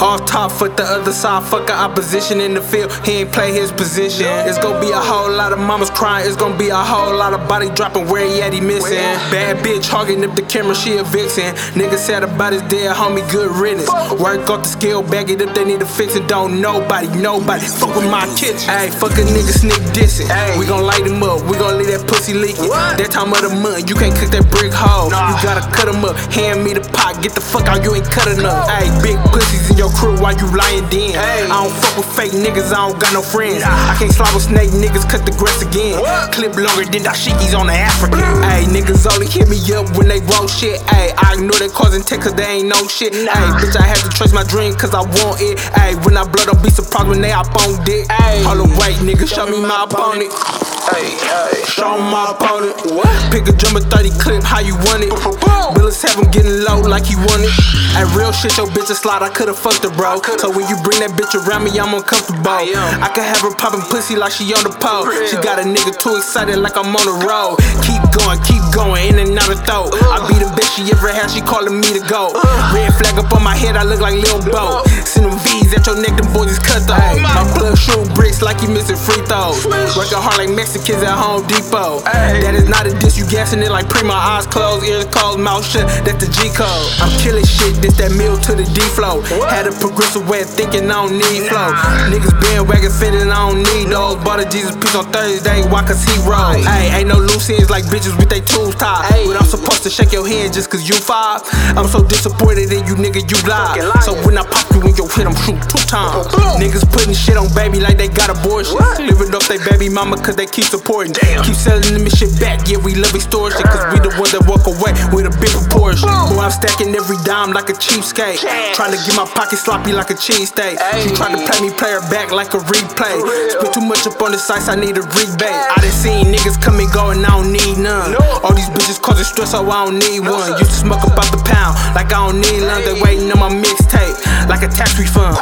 Off top, foot the other side, fuck a opposition in the field. He ain't play his position. It's gonna be a whole lot of mamas crying. It's gonna be a whole lot of body dropping where he at, he missing. Bad bitch hogging up the camera, she a vixen. Nigga said about his dead homie, good riddance. Work off the scale, bag it up, they need to fix it. Don't nobody, nobody fuck with my kitchen. Ayy, fuck a nigga sneak dissing. We gon' light him up, we gon' that pussy leaking. That time of the month, you can't cook that brick hole. You gotta cut him up, hand me the pot, get the fuck out, you ain't cut enough. Ayy, big pussies in your crew while you lying then. I don't fuck with fake niggas, I don't got no friends. I can't slide with snake niggas, cut the grass again. Clip longer than dashikis on the African. Ayy, niggas only hit me up when they roll shit. Ayy, I ignore they causing tech cause they ain't no shit. Ayy, bitch, I had to trace my dream cause I want it. Ayy, when I blow, don't be surprised when they up on dick. Ayy, all the white niggas, show me my opponent. Show my opponent. What? Pick a drummer 30 clip, how you want it? Billets have him getting low like he want it. At real shit, your bitch a slide, I could've fucked her, bro. So when you bring that bitch around me, I'm uncomfortable. I could have her popping pussy like she on the pole. She got a nigga too excited like I'm on the road. Keep going, keep going, in and out of throat. I be the bitch she ever had, she calling me to go. Red flag up on my head, I look like Lil Bo. Send at your neck, them boys is cut though. My blood shoot bricks like you missing free throws. Working hard like Mexicans at Home Depot. That is not a diss, you gassing it like pre my eyes closed, ears closed, mouth shut. That's the G code. I'm killing shit, this that Mil to the D flow. Had a progressive way of thinking, I don't need flow. Niggas bandwagon fitting, I don't need those. Bought a Jesus piece on Thursday, why cause he roll. Ayy, ain't no loose ends like bitches with they tools tied. But I'm supposed to shake your hand just cause you five. I'm so disappointed in you, nigga, you lie. So when I pop you in your head, I'm shooting two times. Niggas putting shit on baby like they got abortion. Living off they baby mama cause they keep supporting. Damn. Keep selling them and shit back, yeah, we love extortion. Cause we the ones that walk away with a big proportion. Boy, I'm stacking every dime like a cheapskate. Trying to get my pocket sloppy like a cheesesteak. She tried to play me, play her back like a replay. Spent too much up on the sites, I need a rebate. I done seen niggas come and go and I don't need none. All these bitches causing stress, so I don't need one. Used to smoke about the pound like I don't need none. They waiting on my mixtape like a tax refund.